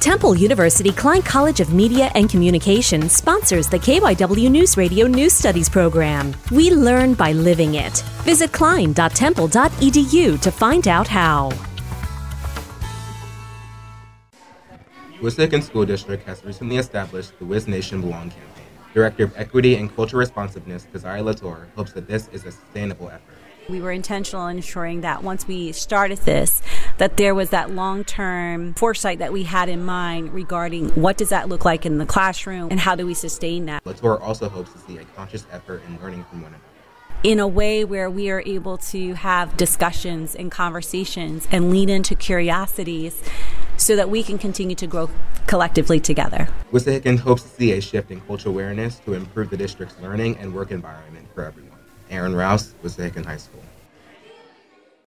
Temple University Klein College of Media and Communication sponsors the KYW News Radio News Studies program. We learn by living it. Visit klein.temple.edu to find out how. Wissahickon School District has recently established the Wiz Nation Belong campaign. Director of Equity and Cultural Responsiveness, Keziah Latour, hopes that this is a sustainable effort. We were intentional in ensuring that once we started this, that there was that long-term foresight that we had in mind regarding what does that look like in the classroom and how do we sustain that. Latour also hopes to see a conscious effort in learning from one another in a way where we are able to have discussions and conversations and lean into curiosities so that we can continue to grow collectively together. Wissahickon hopes to see a shift in cultural awareness to improve the district's learning and work environment for everyone. Aaron Rouse, was Wissahickon High School.